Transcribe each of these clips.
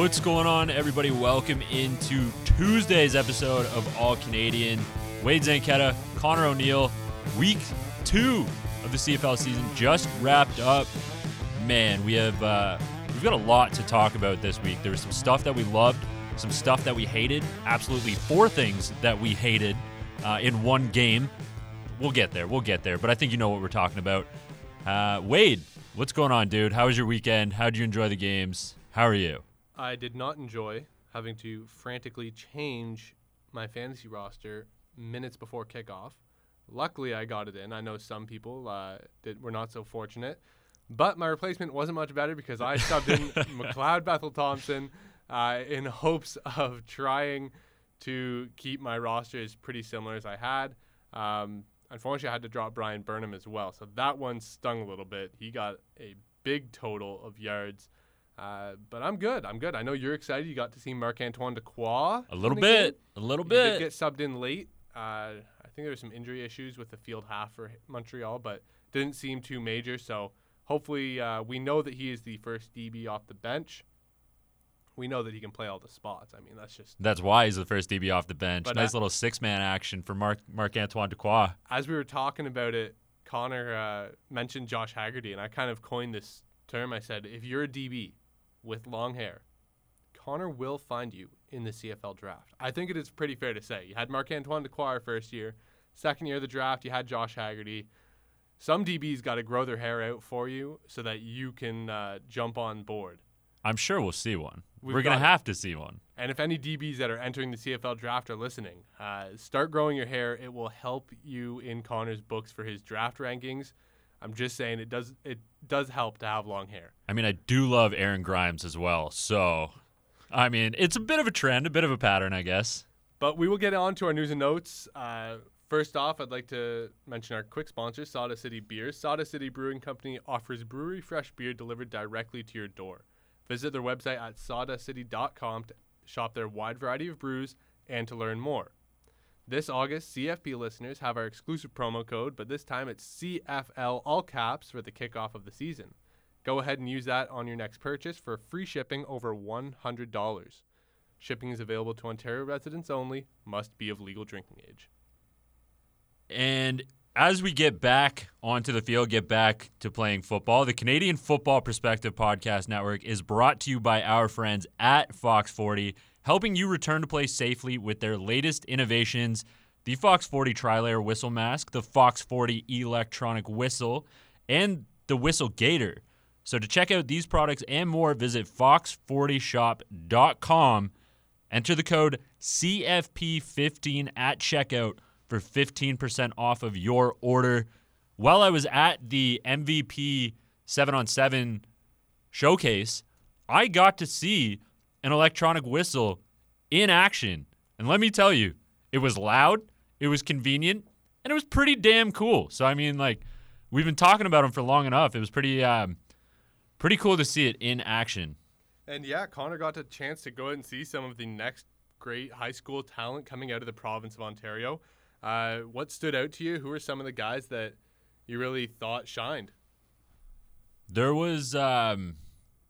What's going on, everybody? Welcome into Tuesday's episode of All Canadian. Wade Zanketta, Connor O'Neill, week two of the CFL season just wrapped up. Man, we have uh, we've got a lot to talk about this week. There was some stuff that we loved, some stuff that we hated, absolutely four things that we hated uh, in one game. We'll get there. We'll get there. But I think you know what we're talking about. Uh, Wade, what's going on, dude? How was your weekend? How did you enjoy the games? How are you? I did not enjoy having to frantically change my fantasy roster minutes before kickoff. Luckily, I got it in. I know some people uh, did, were not so fortunate, but my replacement wasn't much better because I subbed in McLeod Bethel Thompson uh, in hopes of trying to keep my roster as pretty similar as I had. Um, unfortunately, I had to drop Bryan Burnham as well, so that one stung a little bit. He got a big total of yards. Uh, but I'm good. I'm good. I know you're excited. You got to see Marc Antoine Dequoy. A little bit. Game. A little he bit. Did get subbed in late. Uh, I think there were some injury issues with the field half for Montreal, but didn't seem too major. So hopefully, uh, we know that he is the first DB off the bench. We know that he can play all the spots. I mean, that's just that's why he's the first DB off the bench. But nice little six man action for Mark Marc Antoine Dequoy. As we were talking about it, Connor uh, mentioned Josh Hagerty, and I kind of coined this term. I said, if you're a DB with long hair, Connor will find you in the CFL draft. I think it is pretty fair to say. You had Marc Antoine Dequoy first year, second year of the draft, you had Josh Hagerty. Some DBs got to grow their hair out for you so that you can uh, jump on board. I'm sure we'll see one. We've We're going to have to see one. And if any DBs that are entering the CFL draft are listening, uh, start growing your hair. It will help you in Connor's books for his draft rankings. I'm just saying it does it does help to have long hair. I mean, I do love Aaron Grymes as well. So, I mean, it's a bit of a trend, a bit of a pattern, I guess. But we will get on to our news and notes. Uh, first off, I'd like to mention our quick sponsor, Soda City Beers. Soda City Brewing Company offers brewery fresh beer delivered directly to your door. Visit their website at sodacity.com to shop their wide variety of brews and to learn more. This August, CFP listeners have our exclusive promo code, but this time it's CFL all caps for the kickoff of the season. Go ahead and use that on your next purchase for free shipping over $100. Shipping is available to Ontario residents only, must be of legal drinking age. And as we get back onto the field, get back to playing football, the Canadian Football Perspective Podcast Network is brought to you by our friends at Fox 40 helping you return to play safely with their latest innovations the Fox 40 Tri Layer Whistle Mask, the Fox 40 Electronic Whistle, and the Whistle Gator. So to check out these products and more, visit fox40shop.com. Enter the code CFP15 at checkout for 15% off of your order. While I was at the MVP 7 on 7 showcase, I got to see an electronic whistle in action. And let me tell you, it was loud, it was convenient, and it was pretty damn cool. So I mean, like we've been talking about them for long enough. It was pretty, um, pretty cool to see it in action. And yeah, Connor got a chance to go and see some of the next great high school talent coming out of the province of Ontario. Uh, what stood out to you? Who were some of the guys that you really thought shined? There was. Um,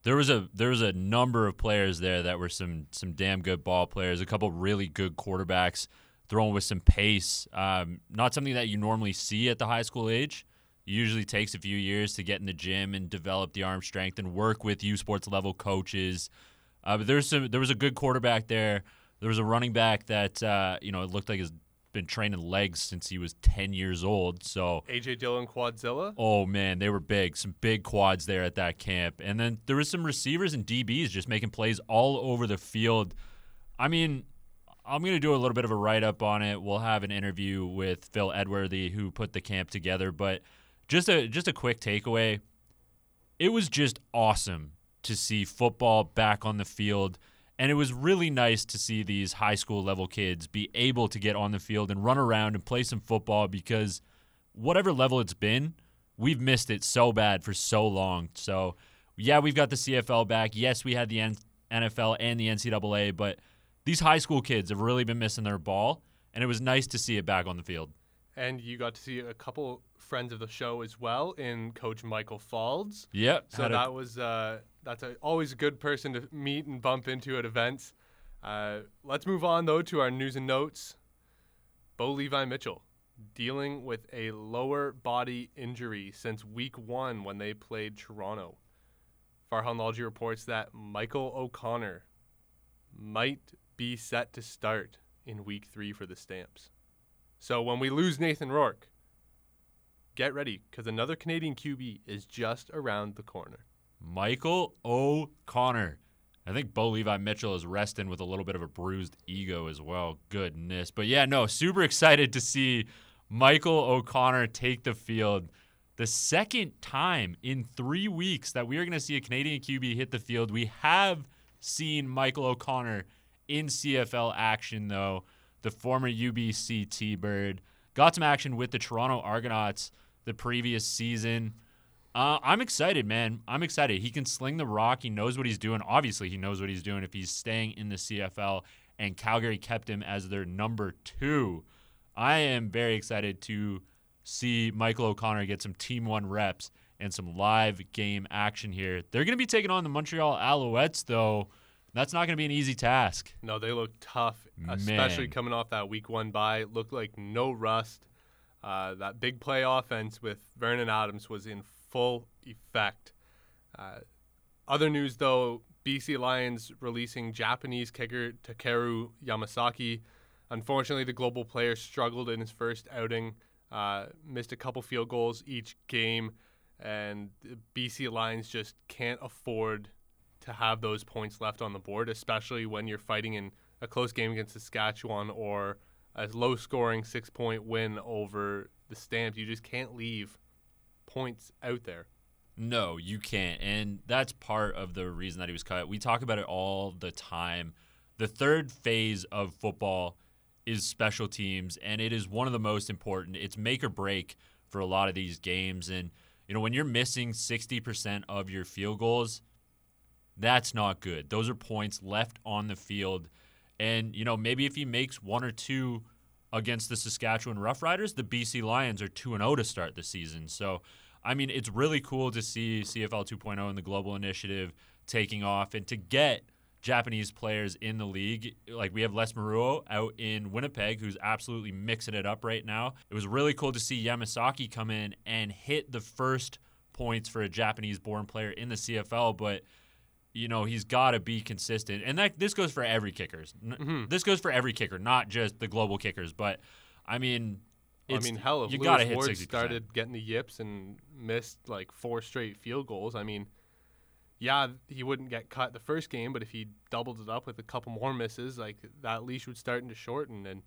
there was a there was a number of players there that were some some damn good ball players. A couple really good quarterbacks throwing with some pace. Um, not something that you normally see at the high school age. It usually takes a few years to get in the gym and develop the arm strength and work with U Sports level coaches. Uh, but there's some there was a good quarterback there. There was a running back that uh, you know it looked like his been training legs since he was 10 years old. So AJ Dillon Quadzilla. Oh man, they were big. Some big quads there at that camp. And then there was some receivers and DBs just making plays all over the field. I mean, I'm going to do a little bit of a write up on it. We'll have an interview with Phil Edworthy who put the camp together, but just a just a quick takeaway. It was just awesome to see football back on the field and it was really nice to see these high school level kids be able to get on the field and run around and play some football because whatever level it's been, we've missed it so bad for so long. So, yeah, we've got the CFL back. Yes, we had the NFL and the NCAA, but these high school kids have really been missing their ball, and it was nice to see it back on the field. And you got to see a couple friends of the show as well in Coach Michael Falds. Yep. So had a- that was uh, that's a, always a good person to meet and bump into at events. Uh, let's move on though to our news and notes. Bo Levi Mitchell dealing with a lower body injury since week one when they played Toronto. Farhan Lalji reports that Michael O'Connor might be set to start in week three for the Stamps. So when we lose Nathan Rourke, get ready because another Canadian QB is just around the corner. Michael O'Connor. I think Bo Levi Mitchell is resting with a little bit of a bruised ego as well. Goodness. But yeah, no, super excited to see Michael O'Connor take the field. The second time in three weeks that we are going to see a Canadian QB hit the field. We have seen Michael O'Connor in CFL action, though. The former UBC T Bird got some action with the Toronto Argonauts the previous season. Uh, I'm excited, man. I'm excited. He can sling the rock. He knows what he's doing. Obviously, he knows what he's doing if he's staying in the CFL, and Calgary kept him as their number two. I am very excited to see Michael O'Connor get some Team One reps and some live game action here. They're going to be taking on the Montreal Alouettes, though. That's not going to be an easy task. No, they look tough, especially Man. coming off that week one bye. Looked like no rust. Uh, that big play offense with Vernon Adams was in full effect. Uh, other news, though, BC Lions releasing Japanese kicker Takeru Yamasaki. Unfortunately, the global player struggled in his first outing, uh, missed a couple field goals each game, and BC Lions just can't afford to have those points left on the board, especially when you're fighting in a close game against Saskatchewan or a low scoring six point win over the Stamps. You just can't leave points out there. No, you can't. And that's part of the reason that he was cut. We talk about it all the time. The third phase of football is special teams, and it is one of the most important. It's make or break for a lot of these games. And, you know, when you're missing 60% of your field goals, that's not good. Those are points left on the field. And, you know, maybe if he makes one or two against the Saskatchewan Roughriders, the BC Lions are 2 0 to start the season. So, I mean, it's really cool to see CFL 2.0 and the global initiative taking off and to get Japanese players in the league. Like we have Les Maruo out in Winnipeg, who's absolutely mixing it up right now. It was really cool to see Yamasaki come in and hit the first points for a Japanese born player in the CFL, but you know he's got to be consistent, and that this goes for every kickers. Mhm. This goes for every kicker, not just the global kickers. But I mean, I mean, hell, if you Lewis hit Ward started getting the yips and missed like four straight field goals, I mean, yeah, he wouldn't get cut the first game, but if he doubled it up with a couple more misses, like that leash would start to shorten. And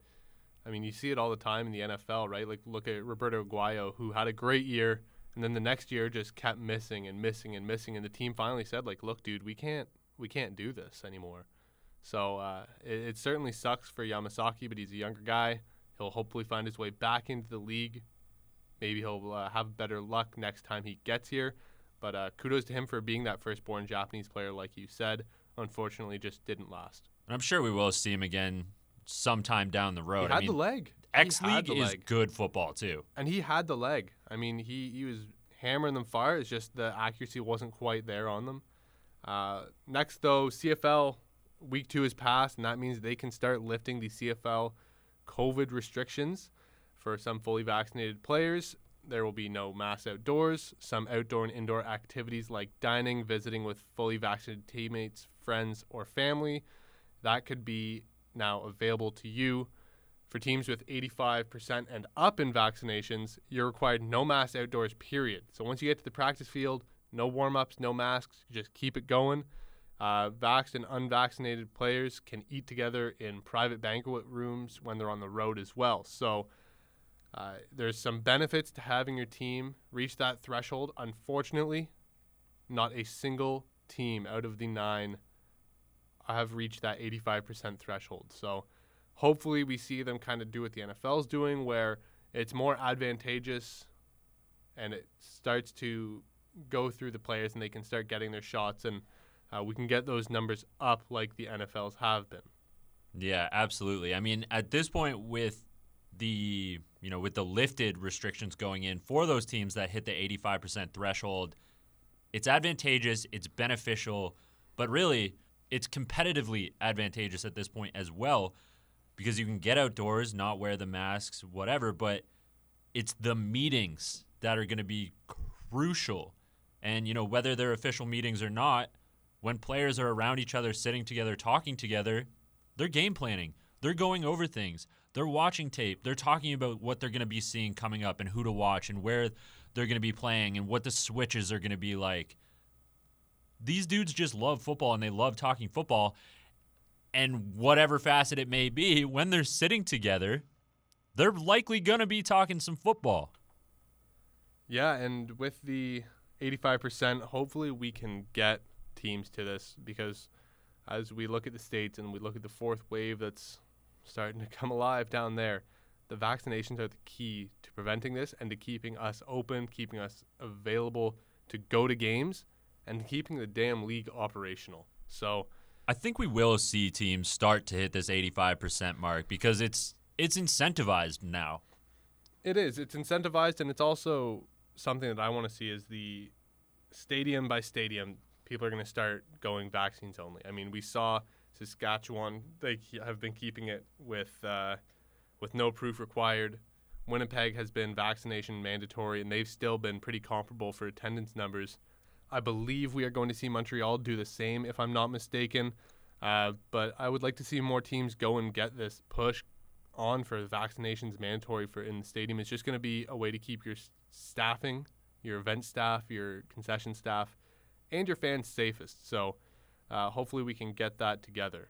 I mean, you see it all the time in the NFL, right? Like look at Roberto Aguayo, who had a great year, and then the next year just kept missing and missing and missing, and the team finally said, like, look, dude, we can't we can't do this anymore. So uh, it, it certainly sucks for Yamasaki, but he's a younger guy. He'll hopefully find his way back into the league. Maybe he'll uh, have better luck next time he gets here. But uh, kudos to him for being that firstborn Japanese player, like you said. Unfortunately, just didn't last. And I'm sure we will see him again sometime down the road. he had I mean, the leg. X League is good football too. and he had the leg. I mean, he, he was hammering them far. It's just the accuracy wasn't quite there on them. Uh, next, though, CFL week two has passed, and that means they can start lifting the CFL COVID restrictions for some fully vaccinated players. There will be no mass outdoors, some outdoor and indoor activities like dining, visiting with fully vaccinated teammates, friends, or family. That could be now available to you. For teams with 85% and up in vaccinations, you're required no mask outdoors, period. So once you get to the practice field, no warm ups, no masks, just keep it going. Uh, vaxxed and unvaccinated players can eat together in private banquet rooms when they're on the road as well. So uh, there's some benefits to having your team reach that threshold. Unfortunately, not a single team out of the nine have reached that 85% threshold. So hopefully we see them kind of do what the NFL's doing, where it's more advantageous and it starts to go through the players and they can start getting their shots and uh, we can get those numbers up like the NFL's have been. Yeah, absolutely. I mean, at this point with the you know with the lifted restrictions going in for those teams that hit the 85% threshold, it's advantageous, it's beneficial, but really it's competitively advantageous at this point as well because you can get outdoors, not wear the masks, whatever, but it's the meetings that are going to be crucial. And you know whether they're official meetings or not, when players are around each other, sitting together, talking together, they're game planning. They're going over things. They're watching tape. They're talking about what they're going to be seeing coming up and who to watch and where they're going to be playing and what the switches are going to be like. These dudes just love football and they love talking football. And whatever facet it may be, when they're sitting together, they're likely going to be talking some football. Yeah, and with the 85%, hopefully we can get teams to this because as we look at the states and we look at the fourth wave that's starting to come alive down there, the vaccinations are the key to preventing this and to keeping us open, keeping us available to go to games, and keeping the damn league operational. So I think we will see teams start to hit this 85% mark because it's it's incentivized now. It is. It's incentivized and it's also something that I want to see is the stadium by stadium people are going to start going vaccines only. I mean, we saw Saskatchewan; they have been keeping it with uh, with no proof required. Winnipeg has been vaccination mandatory, and they've still been pretty comparable for attendance numbers. I believe we are going to see Montreal do the same, if I'm not mistaken. Uh, but I would like to see more teams go and get this push on for vaccinations mandatory for in the stadium. It's just going to be a way to keep your staffing, your event staff, your concession staff, and your fans safest. So uh, hopefully we can get that together.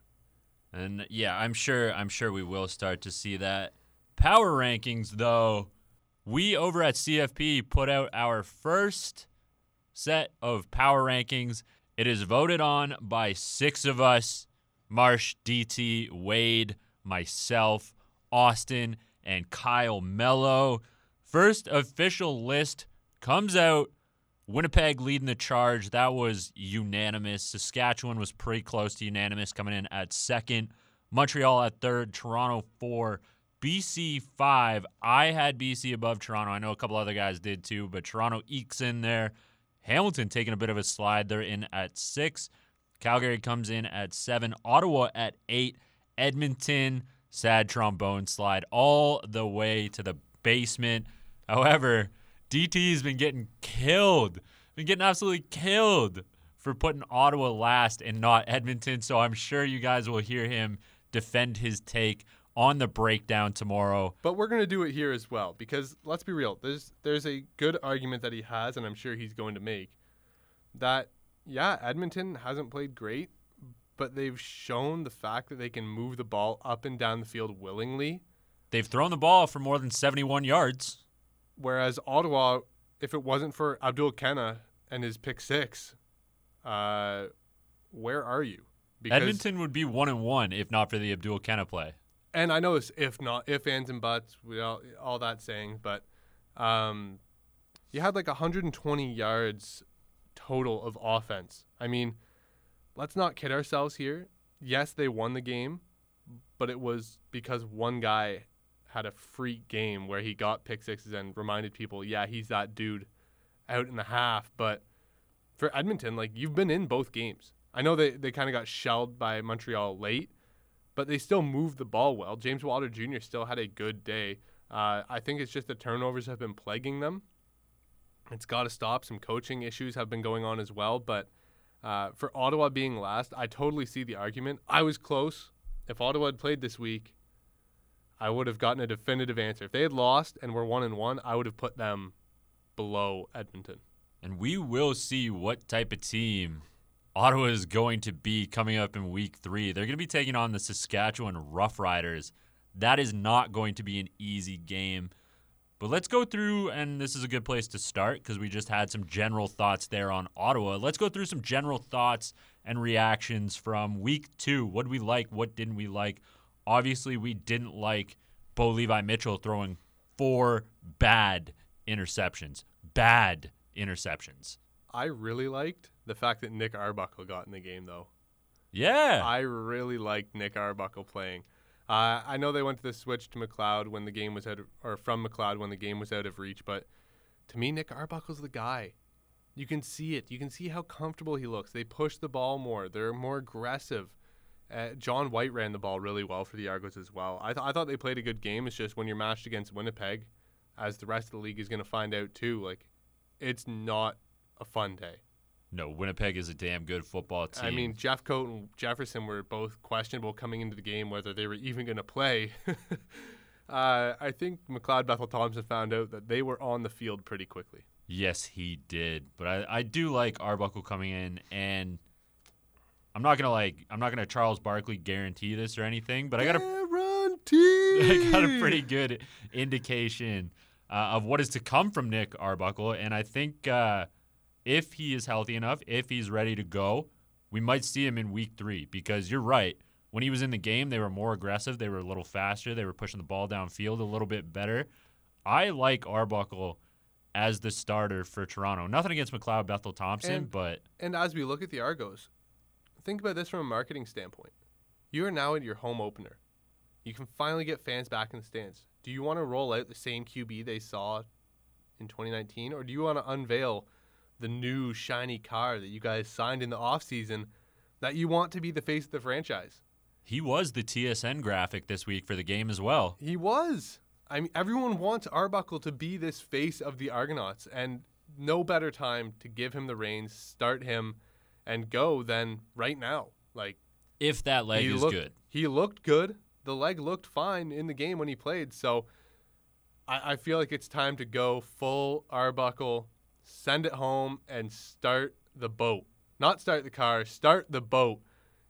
And yeah, I'm sure I'm sure we will start to see that. Power rankings though, we over at CFP put out our first set of power rankings. It is voted on by 6 of us, Marsh, DT, Wade, myself, Austin, and Kyle Mello. First official list comes out Winnipeg leading the charge. That was unanimous. Saskatchewan was pretty close to unanimous, coming in at second. Montreal at third. Toronto four. BC five. I had BC above Toronto. I know a couple other guys did too, but Toronto ekes in there. Hamilton taking a bit of a slide. They're in at six. Calgary comes in at seven. Ottawa at eight. Edmonton, sad trombone slide all the way to the basement. However, DT's been getting killed, been getting absolutely killed for putting Ottawa last and not Edmonton. So I'm sure you guys will hear him defend his take on the breakdown tomorrow. But we're going to do it here as well because let's be real. There's there's a good argument that he has and I'm sure he's going to make that yeah, Edmonton hasn't played great, but they've shown the fact that they can move the ball up and down the field willingly. They've thrown the ball for more than 71 yards. Whereas Ottawa, if it wasn't for Abdul Kanneh and his pick six, uh, where are you? Because, Edmonton would be one and one if not for the Abdul Kanneh play. And I know it's if not if ands and buts, we all all that saying, but um, you had like 120 yards total of offense. I mean, let's not kid ourselves here. Yes, they won the game, but it was because one guy had a freak game where he got pick sixes and reminded people, yeah, he's that dude out in the half. But for Edmonton, like you've been in both games. I know they, they kind of got shelled by Montreal late, but they still moved the ball well. James Wilder Jr. still had a good day. Uh, I think it's just the turnovers have been plaguing them. It's got to stop. Some coaching issues have been going on as well. But uh, for Ottawa being last, I totally see the argument. I was close. If Ottawa had played this week, I would have gotten a definitive answer. If they had lost and were one and one, I would have put them below Edmonton. And we will see what type of team Ottawa is going to be coming up in week three. They're going to be taking on the Saskatchewan Roughriders. That is not going to be an easy game. But let's go through, and this is a good place to start because we just had some general thoughts there on Ottawa. Let's go through some general thoughts and reactions from week two. What did we like? What didn't we like? Obviously, we didn't like Bo Levi Mitchell throwing four bad interceptions. Bad interceptions. I really liked the fact that Nick Arbuckle got in the game, though. Yeah. I really liked Nick Arbuckle playing. Uh, I know they went to the switch to McLeod when the game was out, of, or from McLeod when the game was out of reach. But to me, Nick Arbuckle's the guy. You can see it. You can see how comfortable he looks. They push the ball more. They're more aggressive. Uh, John White ran the ball really well for the Argos as well. I, th- I thought they played a good game. It's just when you're matched against Winnipeg, as the rest of the league is going to find out too, like it's not a fun day. No, Winnipeg is a damn good football team. I mean, Jeffcoat and Jefferson were both questionable coming into the game whether they were even going to play. uh, I think McLeod Bethel Thompson found out that they were on the field pretty quickly. Yes, he did. But I, I do like Arbuckle coming in, and I'm not gonna like I'm not gonna Charles Barkley guarantee this or anything, but I got a guarantee. I got a pretty good indication uh, of what is to come from Nick Arbuckle, and I think uh, if he is healthy enough, if he's ready to go, we might see him in Week Three. Because you're right, when he was in the game, they were more aggressive, they were a little faster, they were pushing the ball downfield a little bit better. I like Arbuckle as the starter for Toronto. Nothing against McLeod Bethel Thompson, And- but And as we look at the Argos, think about this from a marketing standpoint. You are now at your home opener. You can finally get fans back in the stands. Do you want to roll out the same QB they saw in 2019, or do you want to unveil the new shiny car that you guys signed in the offseason that you want to be the face of the franchise? he was the TSN graphic this week for the game as well. He was. I mean, everyone wants Arbuckle to be this face of the Argonauts, and no better time to give him the reins, start him, and go than right now. Like If that leg is looked, good. He looked good. The leg looked fine in the game when he played. So I, I feel like it's time to go full Arbuckle, send it home, and start the boat. Not start the car, start the boat.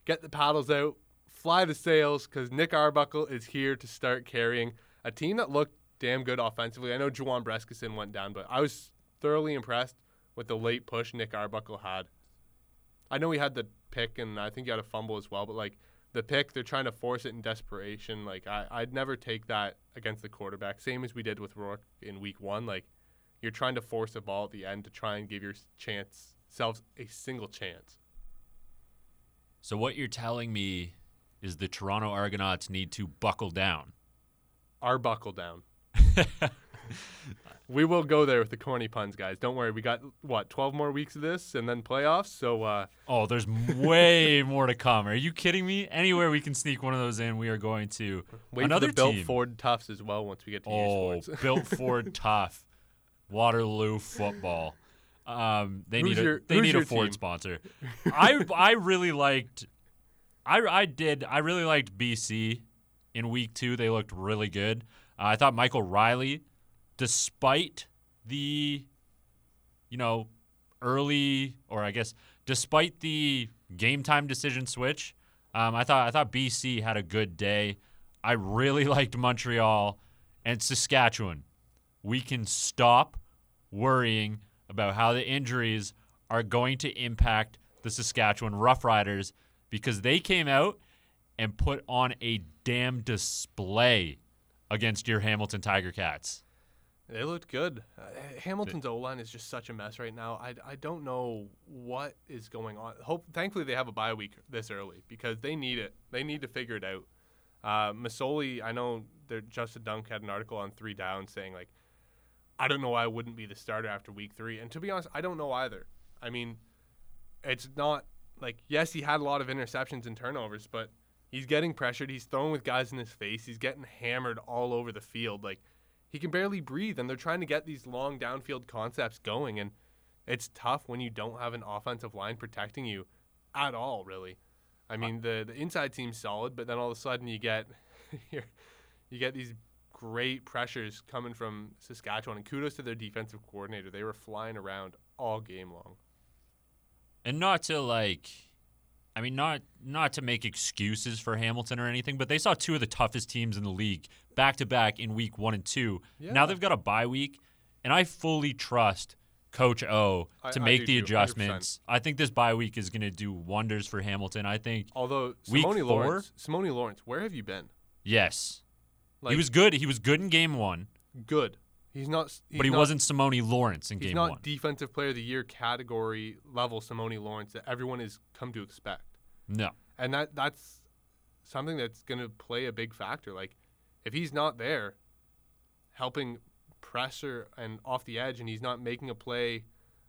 Get the paddles out, fly the sails, because Nick Arbuckle is here to start carrying a team that looked damn good offensively. I know Juwan Brescacin went down, but I was thoroughly impressed with the late push Nick Arbuckle had. I know he had the pick, and I think he had a fumble as well, but like the pick, they're trying to force it in desperation. Like I, I'd never take that against the quarterback. Same as we did with Rourke in week one. Like you're trying to force the ball at the end to try and give your chance selves a single chance. So what you're telling me is the Toronto Argonauts need to buckle down. Our buckle down. we will go there with the corny puns, guys. Don't worry. We got what 12 more weeks of this, and then playoffs. So uh, Oh, there's way more to come. Are you kidding me? Anywhere we can sneak one of those in, we are going to. wait Another for the Built. Ford Toughs as well once we get to Oh, built Ford tough. Waterloo football. Um, they Who's need a your- they need a Ford team? sponsor. I I really liked. I I did I really liked BC in week two. They looked really good. Uh, I thought Michael Reilly, despite the, you know, early or I guess despite the game time decision switch, um, I thought I thought BC had a good day. I really liked Montreal and Saskatchewan. We can stop worrying about how the injuries are going to impact the Saskatchewan Roughriders because they came out and put on a damn display against your Hamilton Tiger Cats. They looked good. Uh, Hamilton's O line is just such a mess right now. I, I don't know what is going on. Hope thankfully they have a bye week this early because they need it. They need to figure it out. Uh, Masoli, I know Justin Dunk had an article on three down saying like, I don't know why I wouldn't be the starter after week three. And to be honest, I don't know either. I mean, it's not like yes, he had a lot of interceptions and turnovers, but he's getting pressured. He's throwing with guys in his face. He's getting hammered all over the field. Like he can barely breathe, and they're trying to get these long downfield concepts going, and it's tough when you don't have an offensive line protecting you at all. Really, I mean the the inside seems solid, but then all of a sudden you get you get these great pressures coming from Saskatchewan, and kudos to their defensive coordinator. They were flying around all game long. And not to like I mean not not to make excuses for Hamilton or anything, but they saw two of the toughest teams in the league back to back in week 1 and 2. Yeah. Now they've got a bye week, and I fully trust Coach O to I make do the too, 100%. adjustments. I think this bye week is going to do wonders for Hamilton. I think Although Week Simone four? Lawrence, Simone Lawrence, where have you been? yes. Like he was good. He was good in game 1, good. He's not. He's but he not, wasn't Simone Lawrence in game one. He's not defensive player of the year category level Simone Lawrence that everyone has come to expect. no. and that that's something that's going to play a big factor. Like, if he's not there helping pressure and off the edge and he's not making a play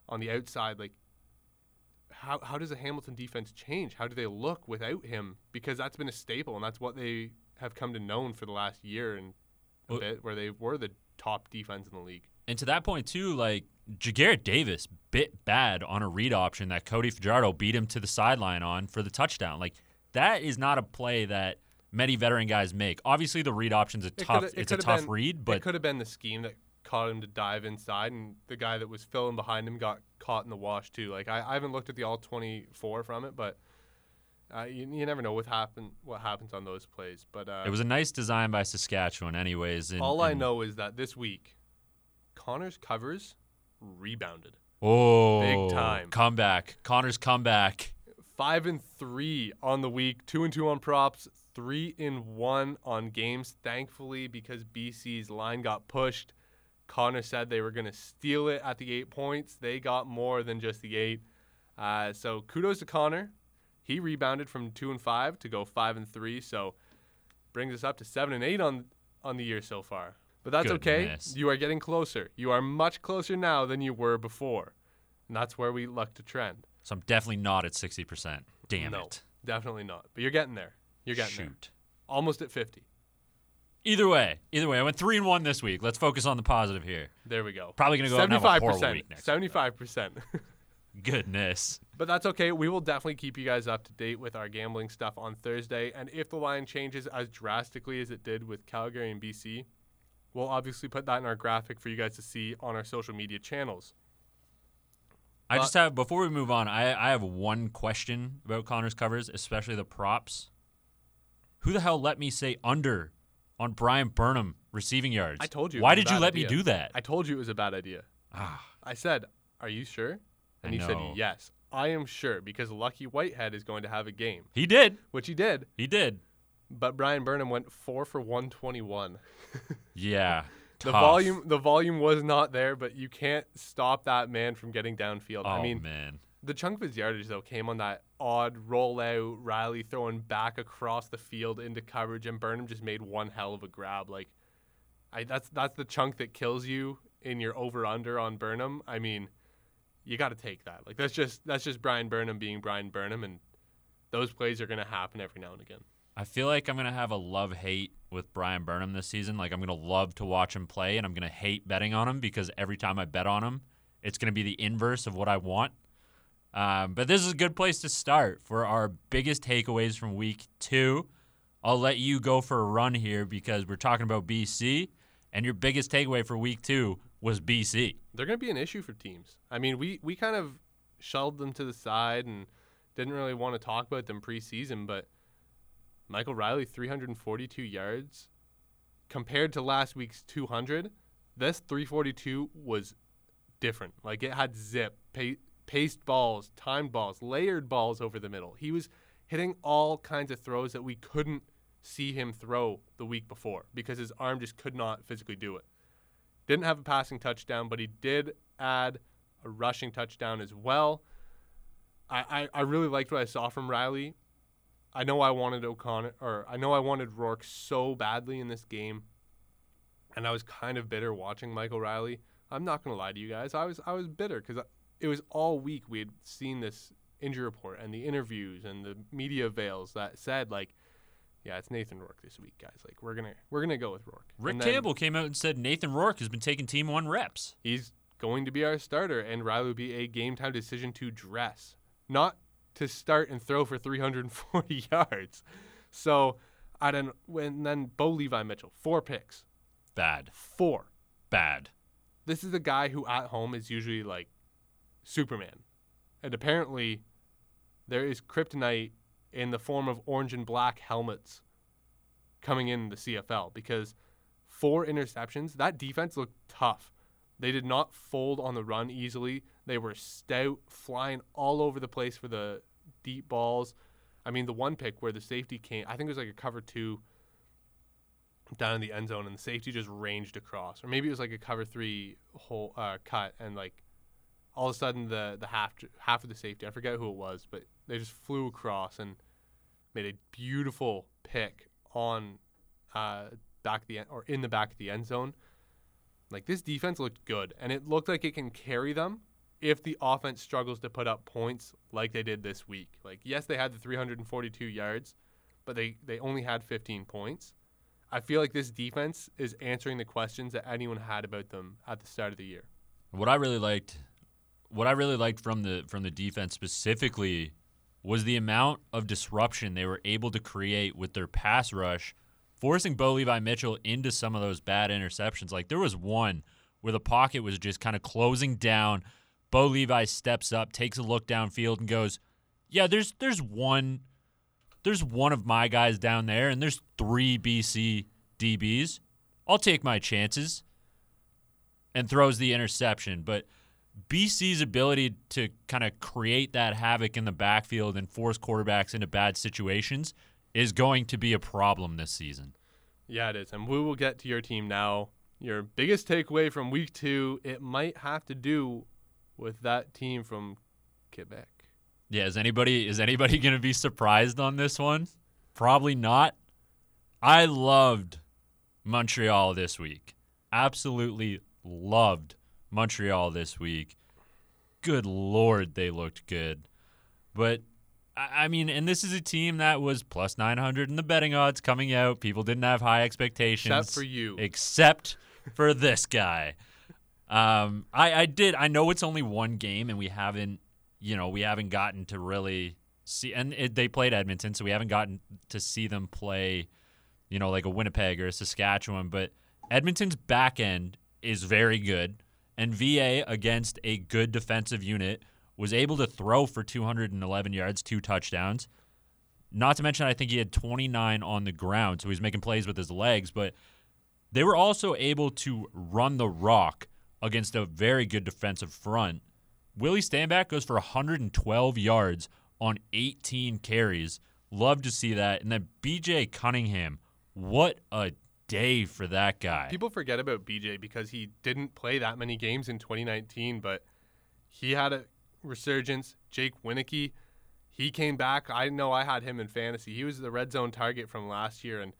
on the outside, like, how, how does the Hamilton defense change? How do they look without him? Because that's been a staple, and that's what they have come to known for the last year and a Well- bit, where they were the top defense in the league. And to that point too, like Jagarrett Davis bit bad on a read option that Cody Fajardo beat him to the sideline on for the touchdown. Like that is not a play that many veteran guys make. Obviously, the read option's a It tough. it it's a tough been- read, but it could have been the scheme that caught him to dive inside, and the guy that was filling behind him got caught in the wash too. Like I, I haven't looked at the all twenty four from it, but uh, you, you never know what happen what happens on those plays. But uh, it was a nice design by Saskatchewan, anyways. And, all I know is that this week, Connor's covers rebounded. Oh, big time. comeback. Connor's comeback. Five and three on the week, two and two on props, three and one on games. Thankfully, because BC's line got pushed, Connor said they were going to steal it at the eight points. They got more than just the eight. Uh, so kudos to Connor. He rebounded from two and five to go five and three. So brings us up to seven and eight on on the year so far. But that's Goodness. okay. You are getting closer. You are much closer now than you were before. And that's where we luck to trend. So I'm definitely not at sixty percent. Damn no, it. definitely not. But you're getting there. You're getting there. Shoot. Almost at 50. Either way, either way, I went three and one this week. Let's focus on the positive here. There we go. Probably gonna go out and have a horrible 75%. week next. 75%. though. Goodness. But that's okay. We will definitely keep you guys up to date with our gambling stuff on Thursday. And if the line changes as drastically as it did with Calgary and BC, we'll obviously put that in our graphic for you guys to see on our social media channels. I Uh, just have before we move on, I I have one question about Connor's covers, especially the props. Who the hell let me say under on Bryan Burnham receiving yards? I told you Why did you let me do that? I told you it was a bad idea. ah, I said, Are you sure? And I he said. Yes, I am sure because Lucky Whitehead is going to have a game, he did. which he did. He did. But Bryan Burnham went four for 121. Yeah. The tough. volume the volume was not there, but you can't stop that man from getting downfield. Oh I mean, man. the chunk of his yardage though came on that odd rollout, Reilly throwing back across the field into coverage, and Burnham just made one hell of a grab. Like, I that's that's the chunk that kills you in your over under on Burnham. I mean, you got to take that. Like that's just that's just Bryan Burnham being Bryan Burnham, and those plays are gonna happen every now and again. I feel like I'm gonna have a love hate with Bryan Burnham this season. Like I'm gonna love to watch him play, and I'm gonna hate betting on him because every time I bet on him, it's gonna be the inverse of what I want. Um, but this is a good place to start for our biggest takeaways from week two. I'll let you go for a run here because we're talking about BC, and your biggest takeaway for week two was BC. they're going to be an issue for teams. I mean, we we kind of shoved them to the side and didn't really want to talk about them preseason, but Michael Reilly 342 yards compared to last week's 200. This 342 was different. Like it had zip, pa- paced balls, timed balls, layered balls over the middle. He was hitting all kinds of throws that we couldn't see him throw the week before because his arm just could not physically do it. Didn't have a passing touchdown, but he did add a rushing touchdown as well. I, I, I really liked what I saw from Reilly. I know I wanted O'Connor, or I know I wanted Rourke so badly in this game, and I was kind of bitter watching Michael Reilly. I'm not gonna lie to you guys. I was I was bitter because it was all week we had seen this injury report and the interviews and the media veils that said like, yeah, it's Nathan Rourke this week, guys. Like we're gonna we're gonna go with Rourke. Rick And then- Campbell came out and said Nathan Rourke has been taking team one reps. he's going to be our starter, and Reilly will be a game time decision to dress, not to start and throw for 340 yards. So I don't. When then Bo Levi Mitchell, four picks, Bad. four. Bad. This is a guy who at home is usually like Superman, and apparently there is kryptonite in the form of orange and black helmets coming in the CFL because four interceptions. That defense looked tough. They did not fold on the run easily. They were stout, flying all over the place for the deep balls. I mean, the one pick where the safety came, I think it was like a cover two down in the end zone, and the safety just ranged across, or maybe it was like a cover three whole uh, cut, and like all of a sudden the the half half of the safety, I forget who it was, but they just flew across and made a beautiful pick on uh, back the or in the back of the end zone. Like this defense looked good, and it looked like it can carry them if the offense struggles to put up points like they did this week. Like yes, they had the 342 yards, but they they only had 15 points. I feel like this defense is answering the questions that anyone had about them at the start of the year. What I really liked, what I really liked from the from the defense specifically, was the amount of disruption they were able to create with their pass rush, forcing Bo Levi Mitchell into some of those bad interceptions. Like there was one where the pocket was just kind of closing down. Bo Levi steps up, takes a look downfield, and goes, "Yeah, there's there's one." There's one of my guys down there, and there's three BC DBs. I'll take my chances and throws the interception. But BC's ability to kind of create that havoc in the backfield and force quarterbacks into bad situations is going to be a problem this season. Yeah, it is. And we will get to your team now. Your biggest takeaway from week two, it might have to do with that team from Quebec. Yeah, is anybody is anybody going to be surprised on this one? Probably not. I loved Montreal this week. Absolutely loved Montreal this week. Good lord, they looked good. But I mean, and this is a team that was plus 900 in the betting odds coming out. People didn't have high expectations. Except for you. Except for this guy. Um, I, I did. I know it's only one game, and we haven't, you know, we haven't gotten to really see. And it, they played Edmonton, so we haven't gotten to see them play, you know, like a Winnipeg or a Saskatchewan. But Edmonton's back end is very good, and VA against a good defensive unit was able to throw for 211 yards, two touchdowns. Not to mention, I think he had 29 on the ground, so he's making plays with his legs. But they were also able to run the rock against a very good defensive front. Willie Stanback goes for 112 yards on 18 carries. Love to see that. And then BJ Cunningham, what a day for that guy. People forget about BJ because he didn't play that many games in 2019, but he had a resurgence. Jake Wieneke, he came back. I know I had him in fantasy. He was the red zone target from last year, and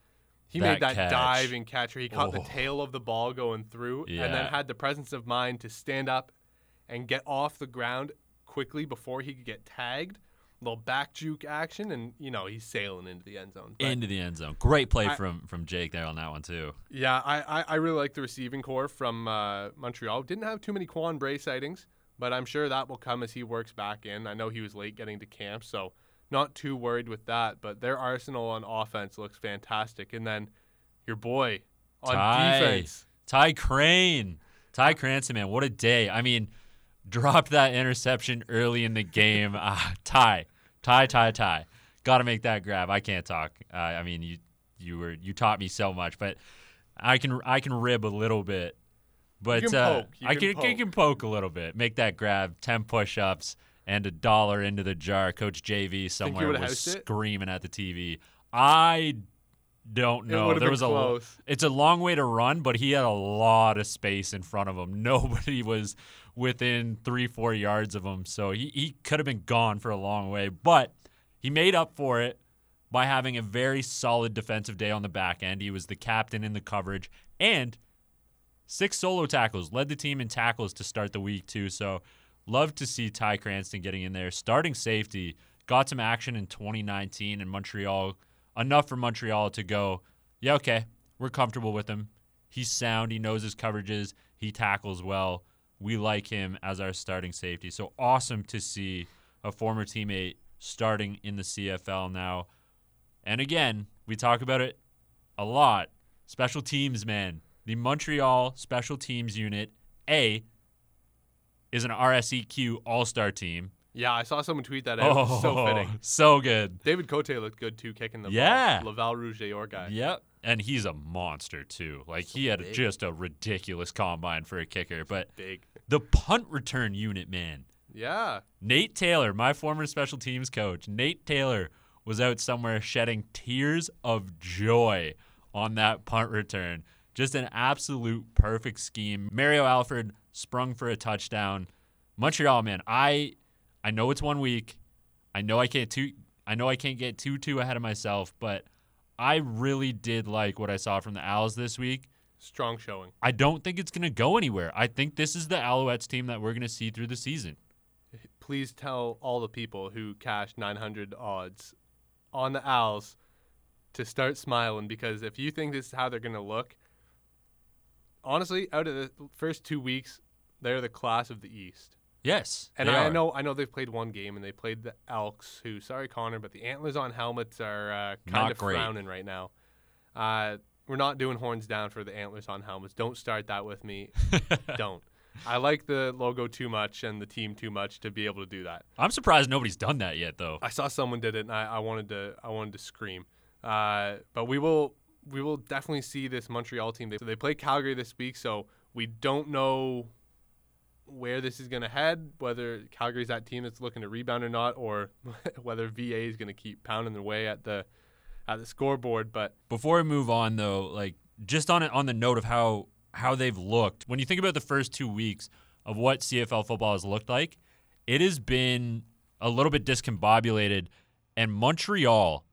he That made that catch. dive and catch where he caught the Oh. tail of the ball going through, and then had the presence of mind to stand up and get off the ground quickly before he could get tagged. Little back juke action, and you know he's sailing into the end zone. But- Into the end zone. Great play I- from from Jake there on that one too. Yeah, I, I, I really like the receiving core from uh, Montreal. Didn't have too many Quan Bray sightings, but I'm sure that will come as he works back in. I know he was late getting to camp, so not too worried with that. But their arsenal on offense looks fantastic. And then your boy on Ty. defense. Ty Crane. Ty Cranston, man, what a day. I mean, dropped that interception early in the game. Ah, tie, tie, tie, Ty. Got to make that grab. I can't talk. Uh, I mean, you you were you taught me so much, but I can I can rib a little bit. But can uh, I can can, poke. Can poke a little bit. Make that grab. Ten push-ups and a dollar into the jar. Coach JV somewhere was it? screaming at the TV. I don't know. There was a close. it's a long way to run, but he had a lot of space in front of him. Nobody was within three, four yards of him. So he, he could have been gone for a long way. But he made up for it by having a very solid defensive day on the back end. He was the captain in the coverage and six solo tackles, led the team in tackles to start the week, too. So love to see Ty Cranston getting in there. Starting safety, got some action in 2019 in Montreal, enough for Montreal to go, yeah, okay, we're comfortable with him. He's sound. He knows his coverages. He tackles well. We like him as our starting safety. So awesome to see a former teammate starting in the CFL now. And again, we talk about it a lot. Special teams, man. The Montreal Special Teams Unit, A, is an RSEQ All Star team. Yeah, I saw someone tweet that out. Oh, so fitting. So good. David Cote looked good too, kicking the Yeah. ball. Laval Rouge your guy. Yep. And he's a monster, too. Like, he had big. just a ridiculous combine for a kicker. But Big. The punt return unit, man. Yeah. Nate Taylor, my former special teams coach, Nate Taylor was out somewhere shedding tears of joy on that punt return. Just an absolute perfect scheme. Mario Alford sprung for a touchdown. Montreal, man, I I know it's one week. I know I can't too I know I can't get too too ahead of myself, but I really did like what I saw from the Owls this week. Strong showing. I don't think it's going to go anywhere. I think this is the Alouettes team that we're going to see through the season. Please tell all the people who cashed 900 odds on the Owls to start smiling because if you think this is how they're going to look, honestly, out of the first two weeks, they're the class of the East. Yes, And I are. know, I know they've played one game and they played the Elks, who, sorry Connor, but the antlers on helmets are uh, kind Not of great. frowning right now. Uh, we're not doing horns down for the antlers on helmets. Don't start that with me. Don't. I like the logo too much and the team too much to be able to do that. I'm surprised nobody's done that yet, though. I saw someone did it and I, I wanted to I wanted to scream. Uh, but we will we will definitely see this Montreal team. They, they play Calgary this week, so we don't know where this is going to head. Whether Calgary's that team that's looking to rebound or not, or whether VA is going to keep pounding their way at the at the scoreboard. But Before we move on, though, like just on it on the note of how how they've looked, when you think about the first two weeks of what CFL football has looked like, it has been a little bit discombobulated, and Montreal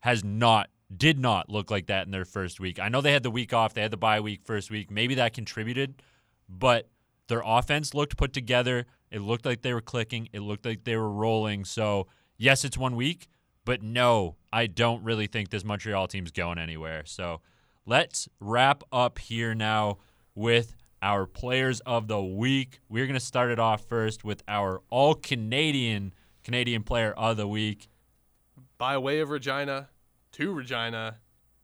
has not did not look like that in their first week. I know they had the week off, they had the bye week first week, maybe that contributed, but their offense looked put together. It looked like they were clicking. It looked like they were rolling. So yes, it's one week, but no, I don't really think this Montreal team's going anywhere. So let's wrap up here now with our players of the week. We're going to start it off first with our all Canadian Canadian player of the week. by way of Regina to Regina,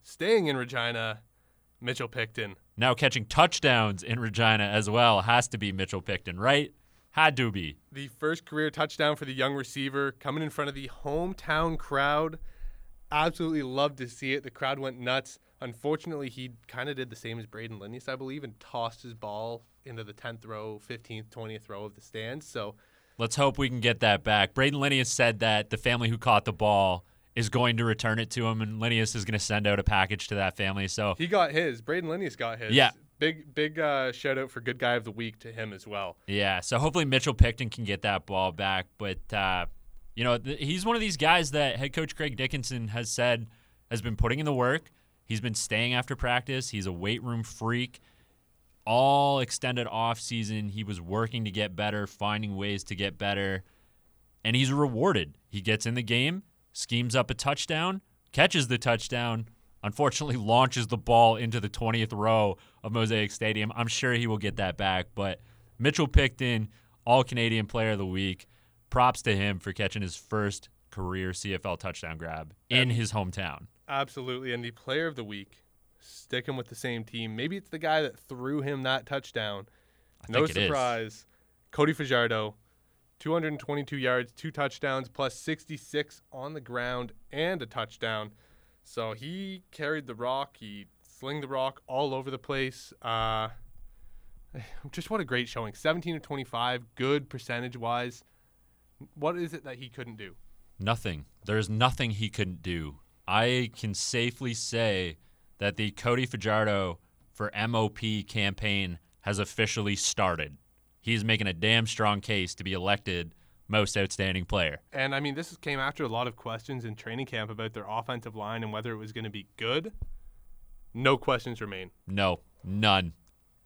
staying in Regina, Mitchell Picton. Now catching touchdowns in Regina as well has to be Mitchell Picton, right? Had to be. the first career touchdown for the young receiver coming in front of the hometown crowd. Absolutely loved to see it. The crowd went nuts. Unfortunately, he kind of did the same as Brayden Lenius, I believe, and tossed his ball into the 10th row, 15th, 20th row of the stands. So Let's hope we can get that back. Brayden Lenius said that the family who caught the ball is going to return it to him, and Lenius is going to send out a package to that family. So he got his. Brayden Lenius got his. Yeah. Big, big uh, shout out for good guy of the week to him as well. yeah, so hopefully Mitchell Picton can get that ball back. But uh, you know, th- he's one of these guys that head coach Craig Dickenson has said has been putting in the work. He's been staying after practice. He's a weight room freak. All extended off season, he was working to get better, finding ways to get better, and he's rewarded. He gets in the game, schemes up a touchdown, catches the touchdown, unfortunately launches the ball into the 20th row of Mosaic Stadium. I'm sure he will get that back, but Mitchell Picton, all Canadian player of the week. Props to him for catching his first career CFL touchdown grab in his hometown. Absolutely. And the player of the week, sticking with the same team. Maybe it's the guy that threw him that touchdown. I no it is. surprise. Cody Fajardo, 222 yards, two touchdowns, plus 66 on the ground and a touchdown. So he carried the rock. He slinged the rock all over the place. Uh, just what a great showing. 17 to 25, good percentage wise. What is it that he couldn't do? Nothing. There's nothing he couldn't do. I can safely say that the Cody Fajardo for MOP campaign has officially started. He's making a damn strong case to be elected most outstanding player. And I mean, this came after a lot of questions in training camp about their offensive line and whether it was going to be good. No questions remain. No, none.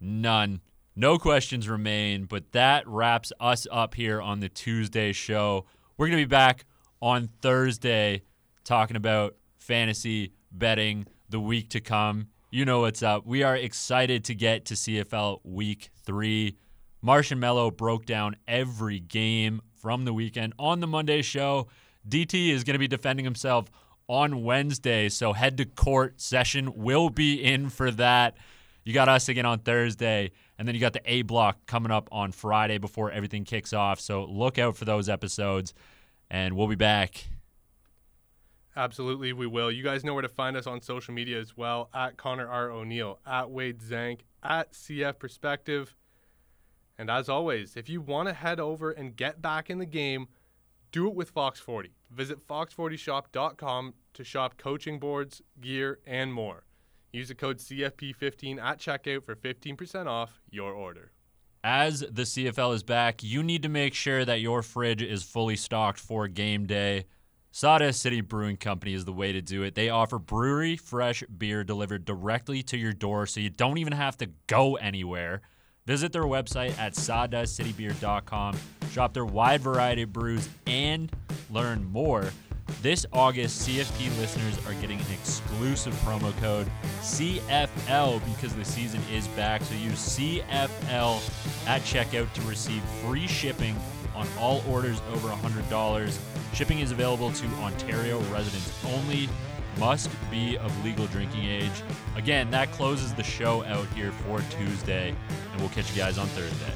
None. No questions remain, but that wraps us up here on the Tuesday show. We're going to be back on Thursday talking about fantasy betting the week to come. You know what's up. We are excited to get to CFL week three. Martian Mello broke down every game from the weekend on the Monday show. DT is going to be defending himself on Wednesday, so head to court session will be in for that. You got us again on Thursday, and then you got the A block coming up on Friday before everything kicks off. So look out for those episodes, and we'll be back. Absolutely, we will. You guys know where to find us on social media as well at Connor R. O'Neill, at Wade Zank, at CF Perspective. And as always, if you want to head over and get back in the game, do it with Fox 40. Visit fox40shop.com to shop coaching boards, gear, and more. Use the code CFP15 at checkout for 15% off your order. As the CFL is back, you need to make sure that your fridge is fully stocked for game day. Sawdust City Brewing Company is the way to do it. They offer brewery fresh beer delivered directly to your door so you don't even have to go anywhere. Visit their website at sawdustcitybeer.com, shop their wide variety of brews, and learn more. This August, CFP listeners are getting an exclusive promo code CFL because the season is back. So use CFL at checkout to receive free shipping on all orders over $100. Shipping is available to Ontario residents only. Must be of legal drinking age. Again, that closes the show out here for Tuesday, and we'll catch you guys on Thursday.